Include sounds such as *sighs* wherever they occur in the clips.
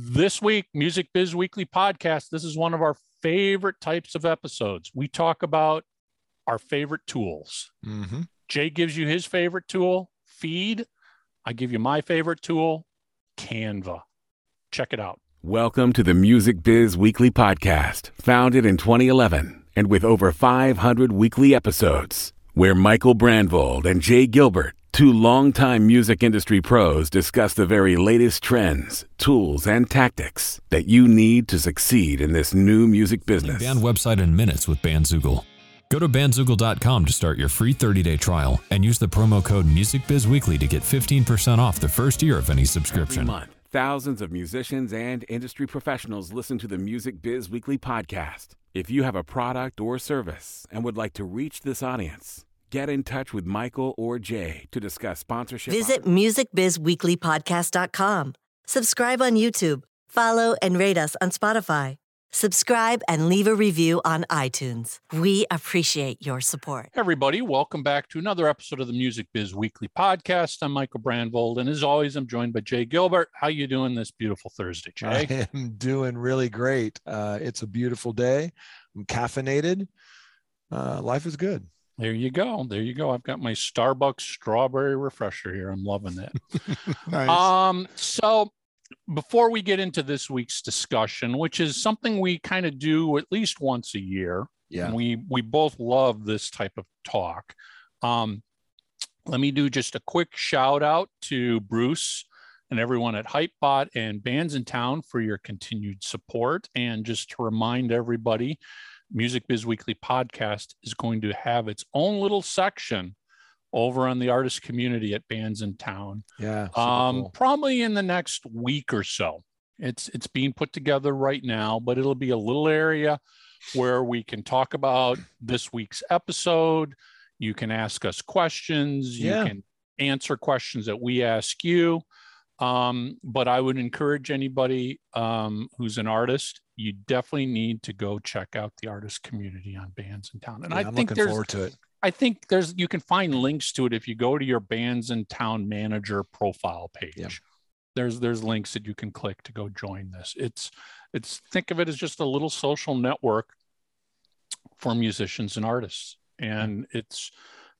This week, Music Biz Weekly podcast. This is one of our favorite types of episodes. We talk about our favorite tools. Mm-hmm. Jay gives you his favorite tool, Feed. I give you my favorite tool, Canva. Check it out. Welcome to the Music Biz Weekly podcast, founded in 2011 and with over 500 weekly episodes, where Michael Brandvold and Jay Gilbert Two longtime music industry pros discuss the very latest trends, tools, and tactics that you need to succeed in this new music business. Band website in minutes with Bandzoogle. Go to bandzoogle.com to start your free 30-day trial and use the promo code MusicBizWeekly to get 15% off the first year of any subscription. Every month, thousands of musicians and industry professionals listen to the Music Biz Weekly podcast. If you have a product or service and would like to reach this audience, Get in touch with Michael or Jay to discuss sponsorship. Visit musicbizweeklypodcast.com. Subscribe on YouTube. Follow and rate us on Spotify. Subscribe and leave a review on iTunes. We appreciate your support. Everybody, welcome back to another episode of the Music Biz Weekly podcast. I'm Michael Brandvold, and as always, I'm joined by Jay Gilbert. How you doing this beautiful Thursday, Jay? I am doing really great. Uh, it's a beautiful day. I'm caffeinated. Uh, life is good. There you go. There you go. I've got my Starbucks strawberry refresher here. I'm loving it. *laughs* nice. Um, so before we get into this week's discussion, which is something we kind of do at least once a year, yeah, and we we both love this type of talk. Um, let me do just a quick shout out to Bruce and everyone at Hypebot and Bandsintown for your continued support, and just to remind everybody Music Biz Weekly podcast is going to have its own little section over on the artist community at Bandsintown. Yeah. Um, cool. probably in the next week or so. It's it's being put together right now, but it'll be a little area where we can talk about this week's episode. You can ask us questions. Yeah. You can answer questions that we ask you. Um, but I would encourage anybody um, who's an artist, you definitely need to go check out the artist community on Bandsintown. And Yeah, I I'm think looking there's forward to it. I think there's you can find links to it if you go to your Bandsintown manager profile page. Yeah. There's there's links that you can click to go join this. It's it's think of it as just a little social network for musicians and artists, and it's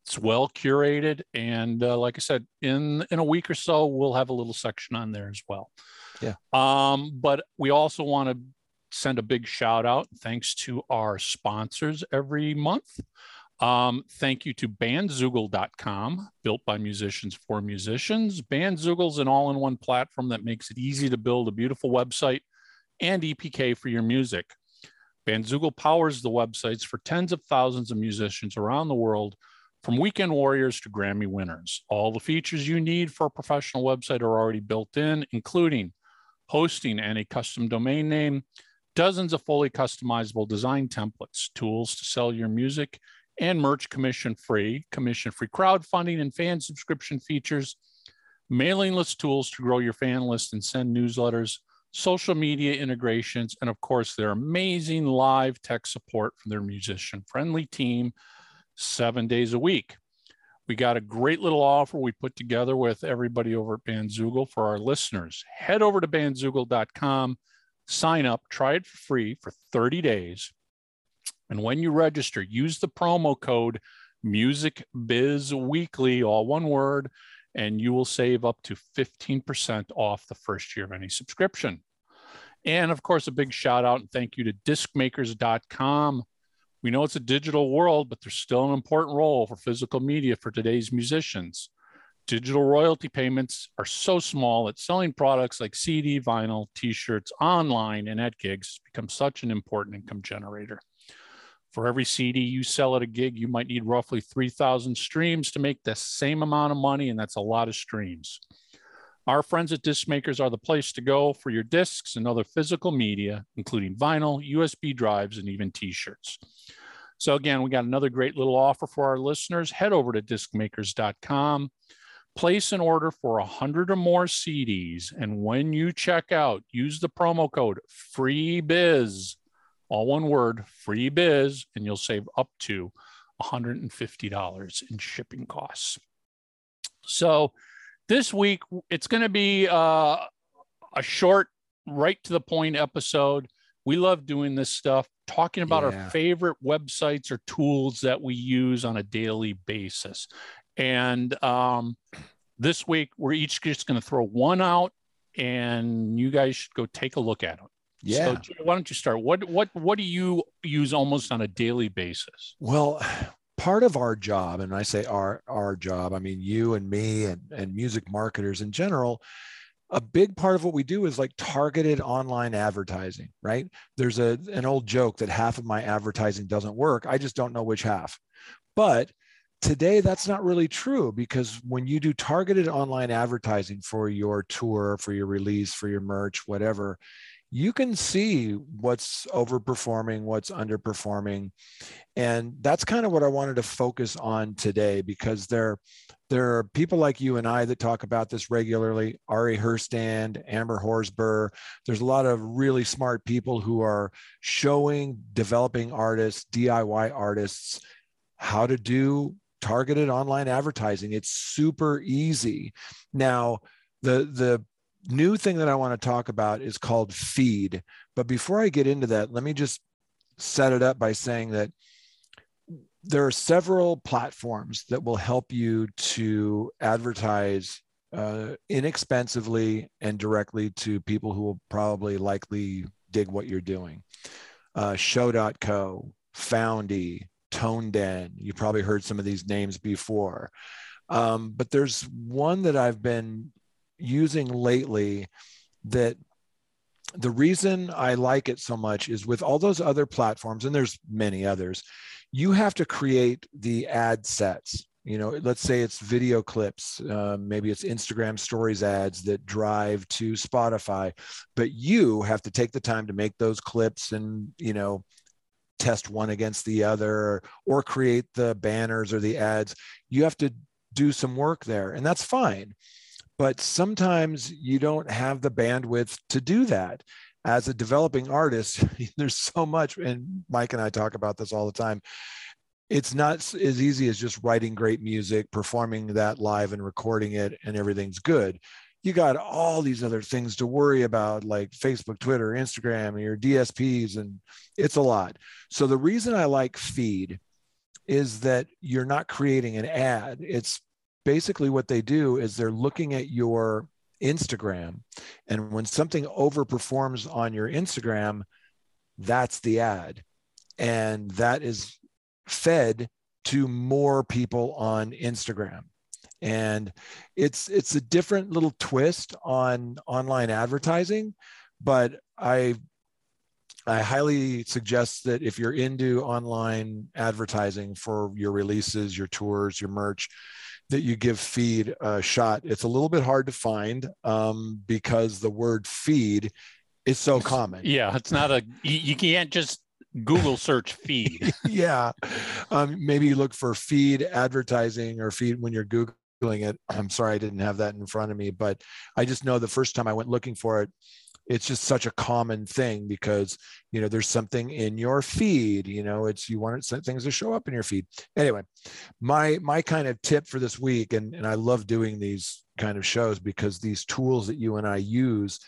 it's well curated. And uh, like I said, in in a week or so, we'll have a little section on there as well. Yeah. Um, but we also want to send a big shout out, thanks to our sponsors every month. Um, thank you to bandzoogle.com, built by musicians for musicians. Bandzoogle is an all in one platform that makes it easy to build a beautiful website and EPK for your music. Bandzoogle powers the websites for tens of thousands of musicians around the world, from weekend warriors to Grammy winners. All the features you need for a professional website are already built in, including hosting and a custom domain name, dozens of fully customizable design templates, tools to sell your music and merch commission free, commission free crowdfunding and fan subscription features, mailing list tools to grow your fan list and send newsletters, social media integrations, and of course, their amazing live tech support from their musician friendly team seven days a week. We got a great little offer we put together with everybody over at Bandzoogle for our listeners. Head over to bandzoogle.com, sign up, try it for free for 30 days. And when you register, use the promo code Music Biz Weekly, all one word, and you will save up to 15% off the first year of any subscription. And of course, a big shout out and thank you to discmakers.com. We know it's a digital world, but there's still an important role for physical media for today's musicians. Digital royalty payments are so small that selling products like CD, vinyl, t shirts online and at gigs becomes such an important income generator. For every CD you sell at a gig, you might need roughly 3,000 streams to make the same amount of money, and that's a lot of streams. Our friends at Disc Makers are the place to go for your discs and other physical media, including vinyl, USB drives, and even t shirts. So, again, we got another great little offer for our listeners. Head over to discmakers.com, place an order for 100 or more CDs, and when you check out, use the promo code FREEBIZ, all one word, FREEBIZ, and you'll save up to $150 in shipping costs. So, this week it's going to be uh, a short right to the point episode. We love doing this stuff, talking about Yeah. our favorite websites or tools that we use on a daily basis. And um, this week, we're each just going to throw one out, and you guys should go take a look at them. Yeah. So, why don't you start? What what what do you use almost on a daily basis? Well, part of our job, and I say our our job, I mean you and me and, and music marketers in general, a big part of what we do is like targeted online advertising, right? There's a an old joke that half of my advertising doesn't work. I just don't know which half. But today that's not really true because when you do targeted online advertising for your tour, for your release, for your merch, whatever, you can see what's overperforming, what's underperforming. And that's kind of what I wanted to focus on today because there, there are people like you and I that talk about this regularly. Ari Herstand, Amber Horsburgh. There's a lot of really smart people who are showing developing artists, DIY artists, how to do targeted online advertising. It's super easy. Now, the the new thing that I want to talk about is called feed. But before I get into that, let me just set it up by saying that there are several platforms that will help you to advertise uh, inexpensively and directly to people who will probably likely dig what you're doing. Uh, Show.co, Foundy, ToneDen. You probably heard some of these names before. Um, but there's one that I've been using lately that the reason I like it so much is with all those other platforms, and there's many others, you have to create the ad sets. You know, let's say it's video clips, uh, maybe it's Instagram stories ads that drive to Spotify, but you have to take the time to make those clips and, you know, test one against the other or create the banners or the ads. You have to do some work there, and that's fine but sometimes you don't have the bandwidth to do that. As a developing artist *laughs* there's so much and mike and i talk about this all the time. It's not as easy as just writing great music performing that live and recording it and everything's good. You got all these other things to worry about like facebook twitter instagram and your dsps and it's a lot. So the reason i like feed is that you're not creating an ad. It's basically what they do is they're looking at your Instagram. And when something overperforms on your Instagram, that's the ad. And that is fed to more people on Instagram. And it's it's a different little twist on online advertising, but I I highly suggest that if you're into online advertising for your releases, your tours, your merch, that you give feed a shot. It's a little bit hard to find um, because the word feed is so common. Yeah, it's not a you, can't just Google search feed. *laughs* yeah. Um, maybe you look for feed advertising or feed when you're Googling it. I'm sorry I didn't have that in front of me, but I just know the first time I went looking for it, it's just such a common thing because you know there's something in your feed you know it's you want things to show up in your feed. Anyway my my kind of tip for this week and, and i love doing these kind of shows because these tools that you and i use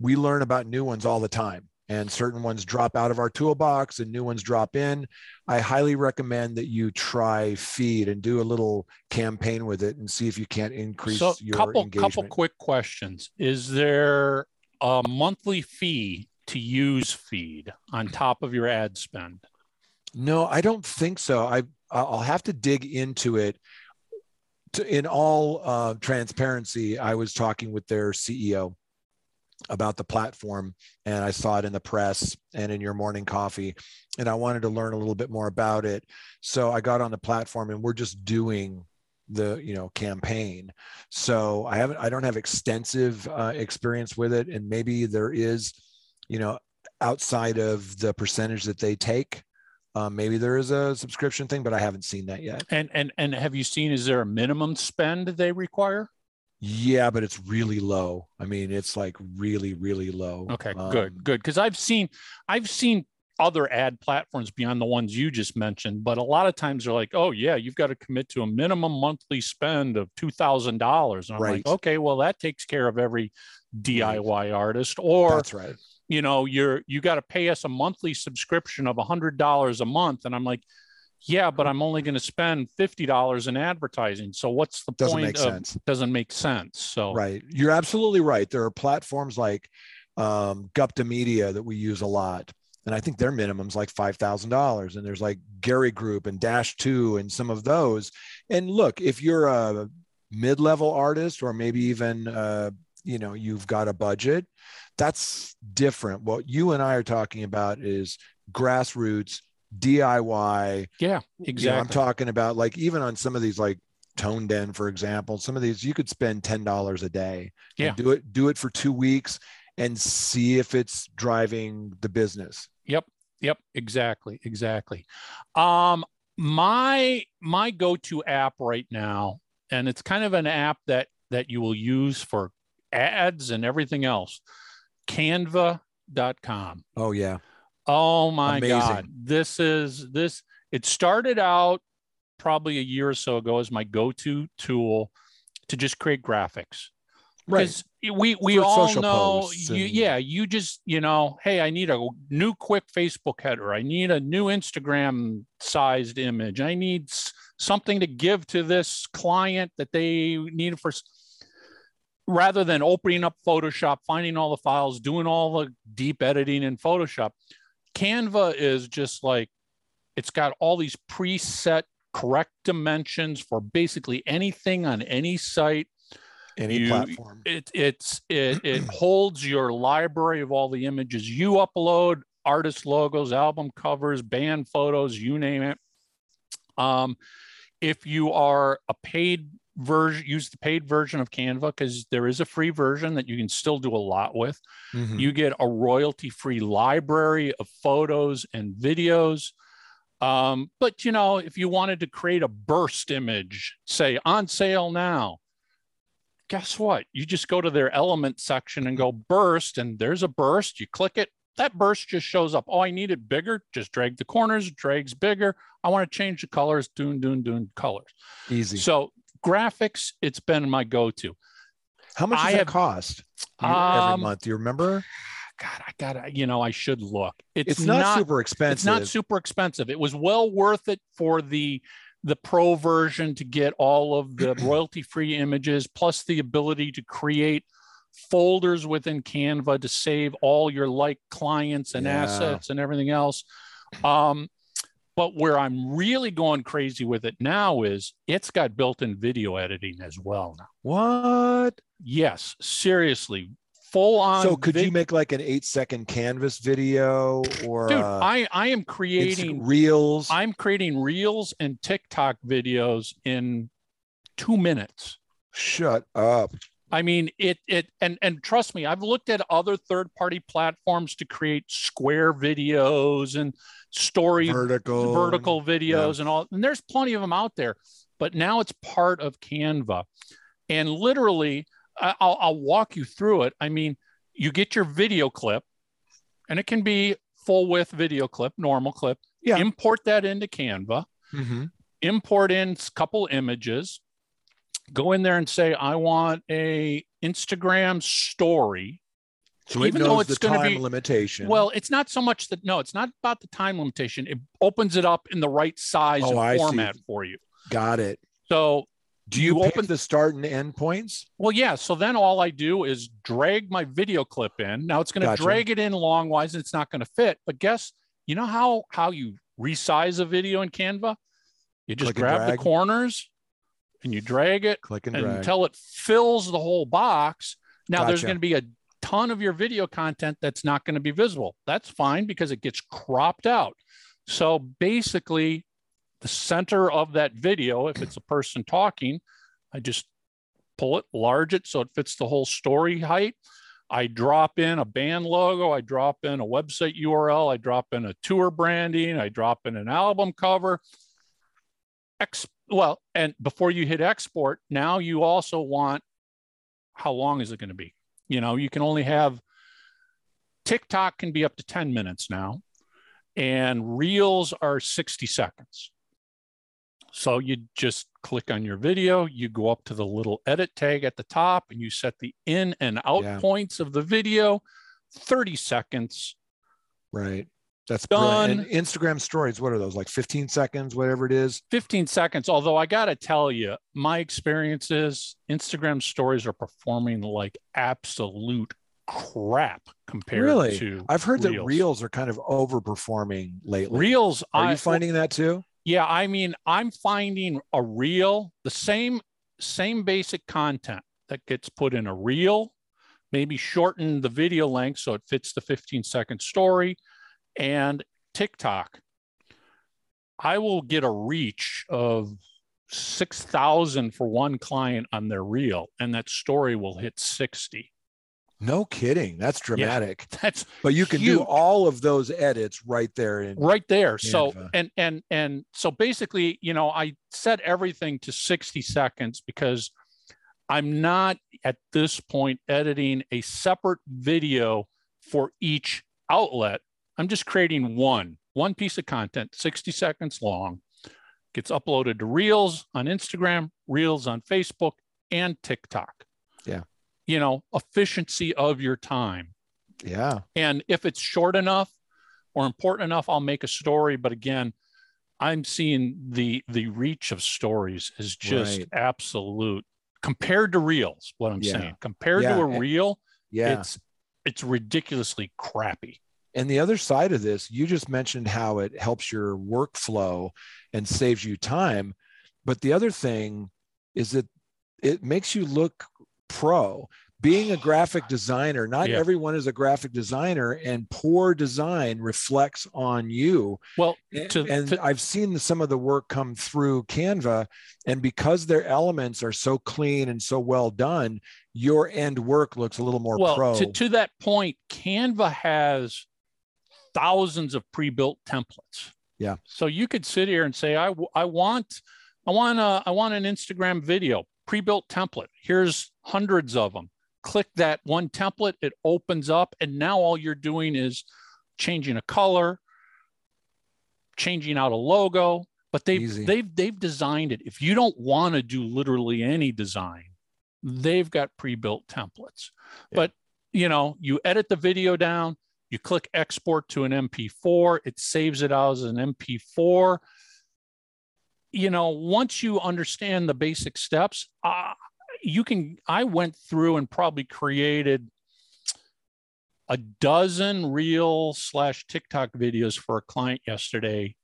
we learn about new ones all the time and certain ones drop out of our toolbox and new ones drop in. I highly recommend that you try feed and do a little campaign with it and see if you can't increase so your couple engagement. couple quick questions. Is there a monthly fee to use feed on top of your ad spend? No, I don't think so. I I'll have to dig into it. In all uh, transparency, I was talking with their CEO about the platform, and I saw it in the press and in your morning coffee, and I wanted to learn a little bit more about it. So I got on the platform, and we're just doing the you know campaign so i haven't i don't have extensive uh, experience with it and maybe there is you know outside of the percentage that they take um, maybe there is a subscription thing but i haven't seen that yet And and and have you seen is there a minimum spend they require? yeah but it's really low i mean it's like really really low Okay, Um, good, good. Because I've seen I've seen other ad platforms beyond the ones you just mentioned, but a lot of times they're like, oh yeah, you've got to commit to a minimum monthly spend of two thousand dollars. And I'm like, okay, well that takes care of every DIY artist, or That's right. you know, you're you got to pay us a monthly subscription of a hundred dollars a month. And I'm like, yeah, but I'm only going to spend fifty dollars in advertising. So what's the point Doesn't point make of sense. doesn't make sense. So Right. You're absolutely right. There are platforms like um, Gupta Media that we use a lot. And I think their minimum's like $5,000. And there's like Gary Group and Dash 2 and some of those. And look, if you're a mid level artist or maybe even, uh, you know, you've got a budget, that's different. What you and I are talking about is grassroots, DIY, yeah, you exactly. know, I'm talking about like even on some of these like ToneDen, for example, some of these you could spend ten dollars a day. Yeah. do it do it for two weeks and see if it's driving the business. Yep. Yep. Exactly. Exactly. Um, my my go-to app right now, and it's kind of an app that that you will use for ads and everything else. Canva.com. Oh yeah, Oh my Amazing. God. This is this it started out probably a year or so ago as my go-to tool to just create graphics. right. We we all know you, and- yeah you just you know hey i need a new quick facebook header. I need a new instagram sized image. I need something to give to this client that they need for rather than opening up photoshop finding all the files doing all the deep editing in photoshop. Canva is just like it's got all these preset correct dimensions for basically anything on any site Any you- platform. it it's it it *clears throat* holds your library of all the images you upload artist logos album covers band photos you name it um if you are a paid version use the paid version of canva because there is a free version that you can still do a lot with Mhm. you get a royalty free library of photos and videos um, but you know if you wanted to create a burst image say on sale now guess what? You just go to their element section and go burst and there's a burst. You click it. That burst just shows up. Oh i need it bigger. Just drag the corners. Drags bigger. I want to change the colors. Doon doon doon colors. Easy. so graphics it's been my go-to. How much does I that have- cost? You- every Um, month? Do you remember? *sighs* god i gotta you know i should look. It's, not, super expensive. it's not super expensive. It was well worth it for the the pro version to get all of the *clears throat* royalty free images plus the ability to create folders within canva to save all your like clients and Yeah. assets and everything else um but where i'm really going crazy with it now is it's got built-in video editing as well now what? yes seriously full on so could you make like an eight second canvas video or dude uh, i i am creating reels? I'm creating reels and TikTok videos in two minutes. Shut up. I mean, it it and and trust me, I've looked at other third-party platforms to create square videos and story Vertical. vertical videos and all, and there's plenty of them out there. But now it's part of Canva, and literally, I'll, I'll walk you through it. I mean, you get your video clip, and it can be full width video clip, normal clip. Yeah. Import that into Canva Mhm. import in a couple images, go in there and say, I want a Instagram story. So it Even knows though it's gonna time be- limitation. Well, it's not so much that, no, it's not about the time limitation. It opens it up in the right size Oh, I and see. format for you. got it. So, Do you, You pick open- the start and end points? well, yeah. So then all I do is drag my video clip in. Now it's going to Gotcha. drag it in longwise and it's not going to fit. But guess, you know how, how you resize a video in Canva? You just Click grab the corners and you drag it Click and drag. until it fills the whole box. Now there's going to be a ton of your video content that's not going to be visible. That's fine because it gets cropped out. So basically, the center of that video, if it's a person talking, I just pull it, large it so it fits the whole story height. I drop in a band logo, I drop in a website URL, I drop in a tour branding, I drop in an album cover. Ex- well, and before you hit export, now you also want how long is it going to be? You know, you can only have TikTok can be up to 10 minutes now, and reels are 60 seconds. So you just click on your video, you go up to the little edit tag at the top, and you set the in and out Yeah. points of the video. 30 seconds. Right. That's Done. Instagram stories, what are those? Like 15 seconds, whatever it is. 15 seconds. Although I got to tell you, my experience is Instagram stories are performing like absolute crap compared Really? to I've heard that Reels. reels are kind of overperforming lately. Reels. Are I, you finding that too? Yeah, I mean, I'm finding a reel, the same same basic content that gets put in a reel, maybe shorten the video length so it fits the 15 second story, and TikTok. I will get a reach of 6,000 for one client on their reel, and that story will hit 60. No kidding. That's dramatic. *laughs* That's But you can Huge. do all of those edits right there. In, right there so and and and so basically you know i set everything to 60 seconds because i'm not at this point editing a separate video for each outlet i'm just creating one one piece of content 60 seconds long gets uploaded to reels on instagram reels on facebook and tiktok Yeah. You know efficiency of your time Yeah. and if it's short enough or important enough, I'll make a story. But again, I'm seeing the the reach of stories is just Right. absolute compared to reels. What I'm Yeah. saying compared Yeah. to a reel, Yeah. it's it's ridiculously crappy. And the other side of this, you just mentioned how it helps your workflow and saves you time. But the other thing is that it makes you look pro. Being a graphic *sighs* designer, not Yeah. everyone is a graphic designer, and poor design reflects on you. Well, And, to- and to- I've seen some of the work come through Canva, and because their elements are so clean and so well done, your end work looks a little more well, pro. to to that point, Canva has thousands of pre-built templates. Yeah. So you could sit here and say, i, I want, I want a, I want an Instagram video pre-built template. Here's hundreds of them. Click that one template, it opens up, and now all you're doing is changing a color, changing out a logo. But they've Easy. they've they've designed it. If you don't want to do literally any design, they've got pre-built templates. Yeah. But you know, you edit the video down, you click export to an MP4, it saves it out as an MP4. You know, once you understand the basic steps, uh, you can. I went through and probably created a dozen reel slash TikTok videos for a client yesterday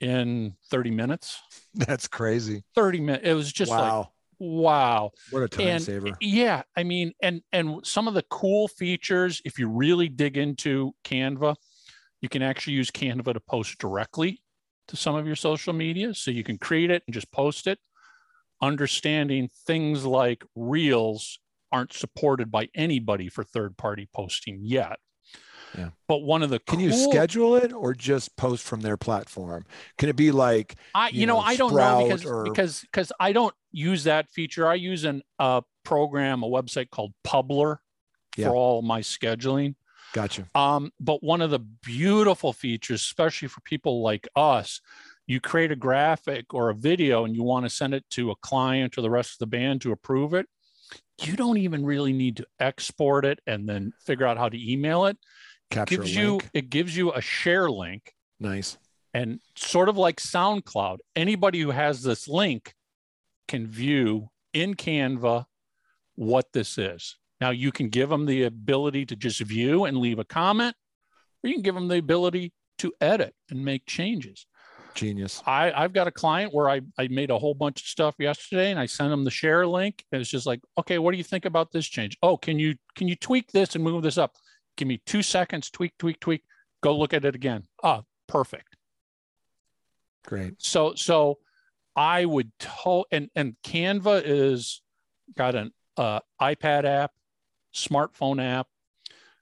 in 30 minutes. That's crazy. 30 minutes. It was just like, wow. wow what a time and saver. yeah i mean and and some of the cool features if you really dig into canva you can actually use canva to post directly to some of your social media so you can create it and just post it understanding things like reels aren't supported by anybody for third party posting yet Yeah. but one of the Can you schedule it or just post from their platform? Can it be like I, you you know, know, I don't know because or- because because I don't use that feature. I use an uh, program, a website called Publer Yeah. for all my scheduling. Gotcha? Um, but one of the beautiful features, especially for people like us, you create a graphic or a video and you want to send it to a client or the rest of the band to approve it. You don't even really need to export it and then figure out how to email it. Capture gives a you it gives you a share link Nice. and sort of like SoundCloud, anybody who has this link can view in Canva what this is. Now you can give them the ability to just view and leave a comment, or you can give them the ability to edit and make changes. Genius. I, I've got a client where I, I made a whole bunch of stuff yesterday and I sent them the share link. And it's just like, okay, what do you think about this change? Oh, can you can you tweak this and move this up? Give me two seconds, tweak, tweak, tweak. Go look at it again. Ah, perfect. Great. So so I would tell and and Canva is got an uh, iPad app, smartphone app.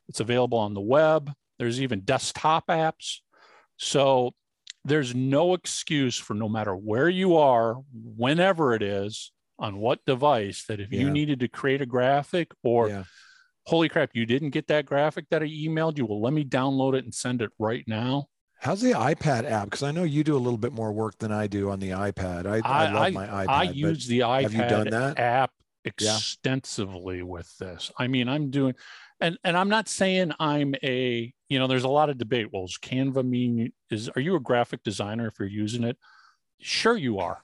It's available on the web. There's even desktop apps. So there's no excuse for no matter where you are, whenever it is, on what device, that if you needed to create a graphic or yeah. holy crap, you didn't get that graphic that I emailed you. Well, let me download it and send it right now. How's the iPad app? Because I know you do a little bit more work than I do on the iPad. I, I, I- love my iPad. I use the iPad have you done that? app Yeah. extensively with this. I mean, I'm doing, and and I'm not saying I'm a, you know, there's a lot of debate. Well, does Canva mean is? Are you a graphic designer if you're using it? Sure, you are.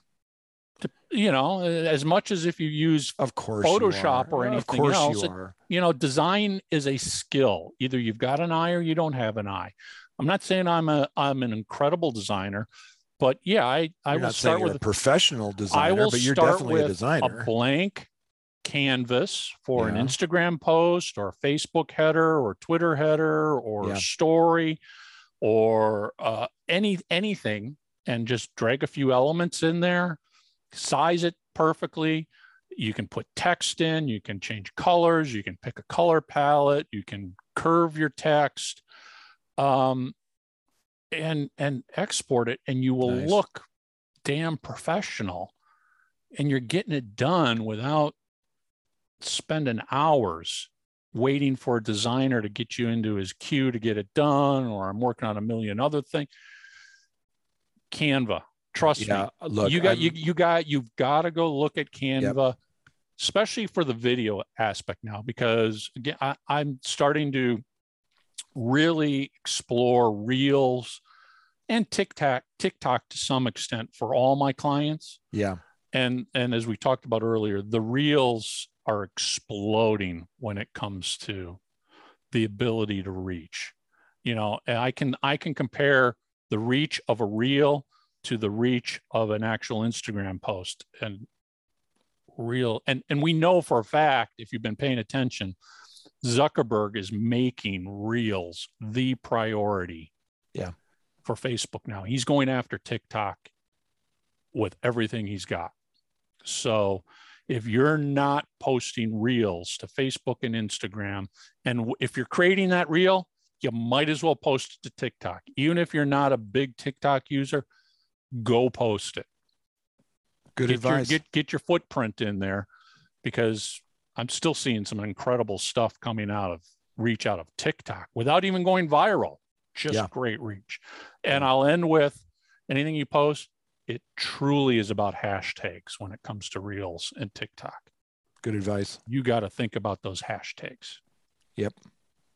You know, as much as if you use, Of course, Photoshop or Of anything course else, you it- you know, design is a skill. Either you've got an eye or you don't have an eye. I'm not saying I'm a I'm an incredible designer, but yeah, I I You're will start you're with a professional designer, I will but you're start definitely a with designer. a blank canvas for an Instagram post or a Facebook header or Twitter header or Yeah. a story or uh, any anything, and just drag a few elements in there, size it perfectly. You can put text in, you can change colors, you can pick a color palette, you can curve your text, um, and and export it, and you will Nice. look damn professional and you're getting it done without spending hours waiting for a designer to get you into his queue to get it done or i'm working on a million other things canva. Trust yeah, me look, you got I'm- you, you got you've got to go look at canva especially for the video aspect now because again I, i'm starting to really explore reels and tiktok tiktok to some extent for all my clients. Yeah, and and as we talked about earlier the reels are exploding when it comes to the ability to reach. You know i can i can compare the reach of a reel to the reach of an actual instagram post and real and and we know for a fact if you've been paying attention zuckerberg is making reels the priority Yeah. for facebook now. He's going after tiktok with everything he's got. So if you're not posting reels to Facebook and Instagram, and if you're creating that reel, you might as well post it to TikTok. Even if you're not a big TikTok user, go post it. good get advice. Your, get get your footprint in there, because I'm still seeing some incredible stuff coming out of reach out of TikTok without even going viral. Just Yeah. great reach. And I'll end with anything you post. It truly is about hashtags when it comes to reels and TikTok. good advice. You got to think about those hashtags. Yep.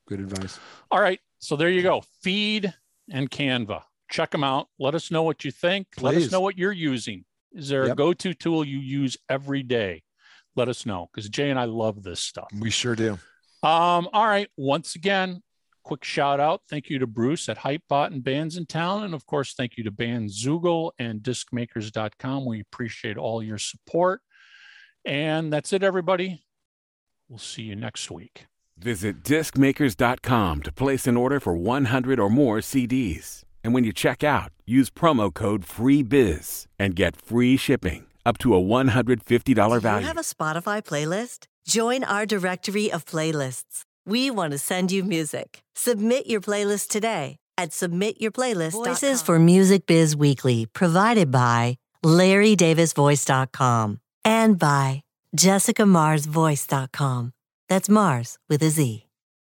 Good advice. All right. So there you go. Feed and Canva. Check them out. Let us know what you think. Let us know what you're using. Is there a go to tool you use every day? Let us know because Jay and I love this stuff. We sure do. Um, all right. Once again, quick shout out. Thank you to Bruce at Hypebot and Bandsintown. And of course, thank you to Bandzoogle and discmakers.com. We appreciate all your support. And that's it, everybody. We'll see you next week. Visit discmakers.com to place an order for 100 or more CDs. And when you check out, use promo code FREEBIZ and get free shipping up to a $150 Do value. you have a Spotify playlist? Join our directory of playlists. We want to send you music. Submit your playlist today at submityourplaylist. Voices for Music Biz Weekly, provided by LarryDavisVoice.com and by JessicaMarzVoice.com. That's Marz with a Z.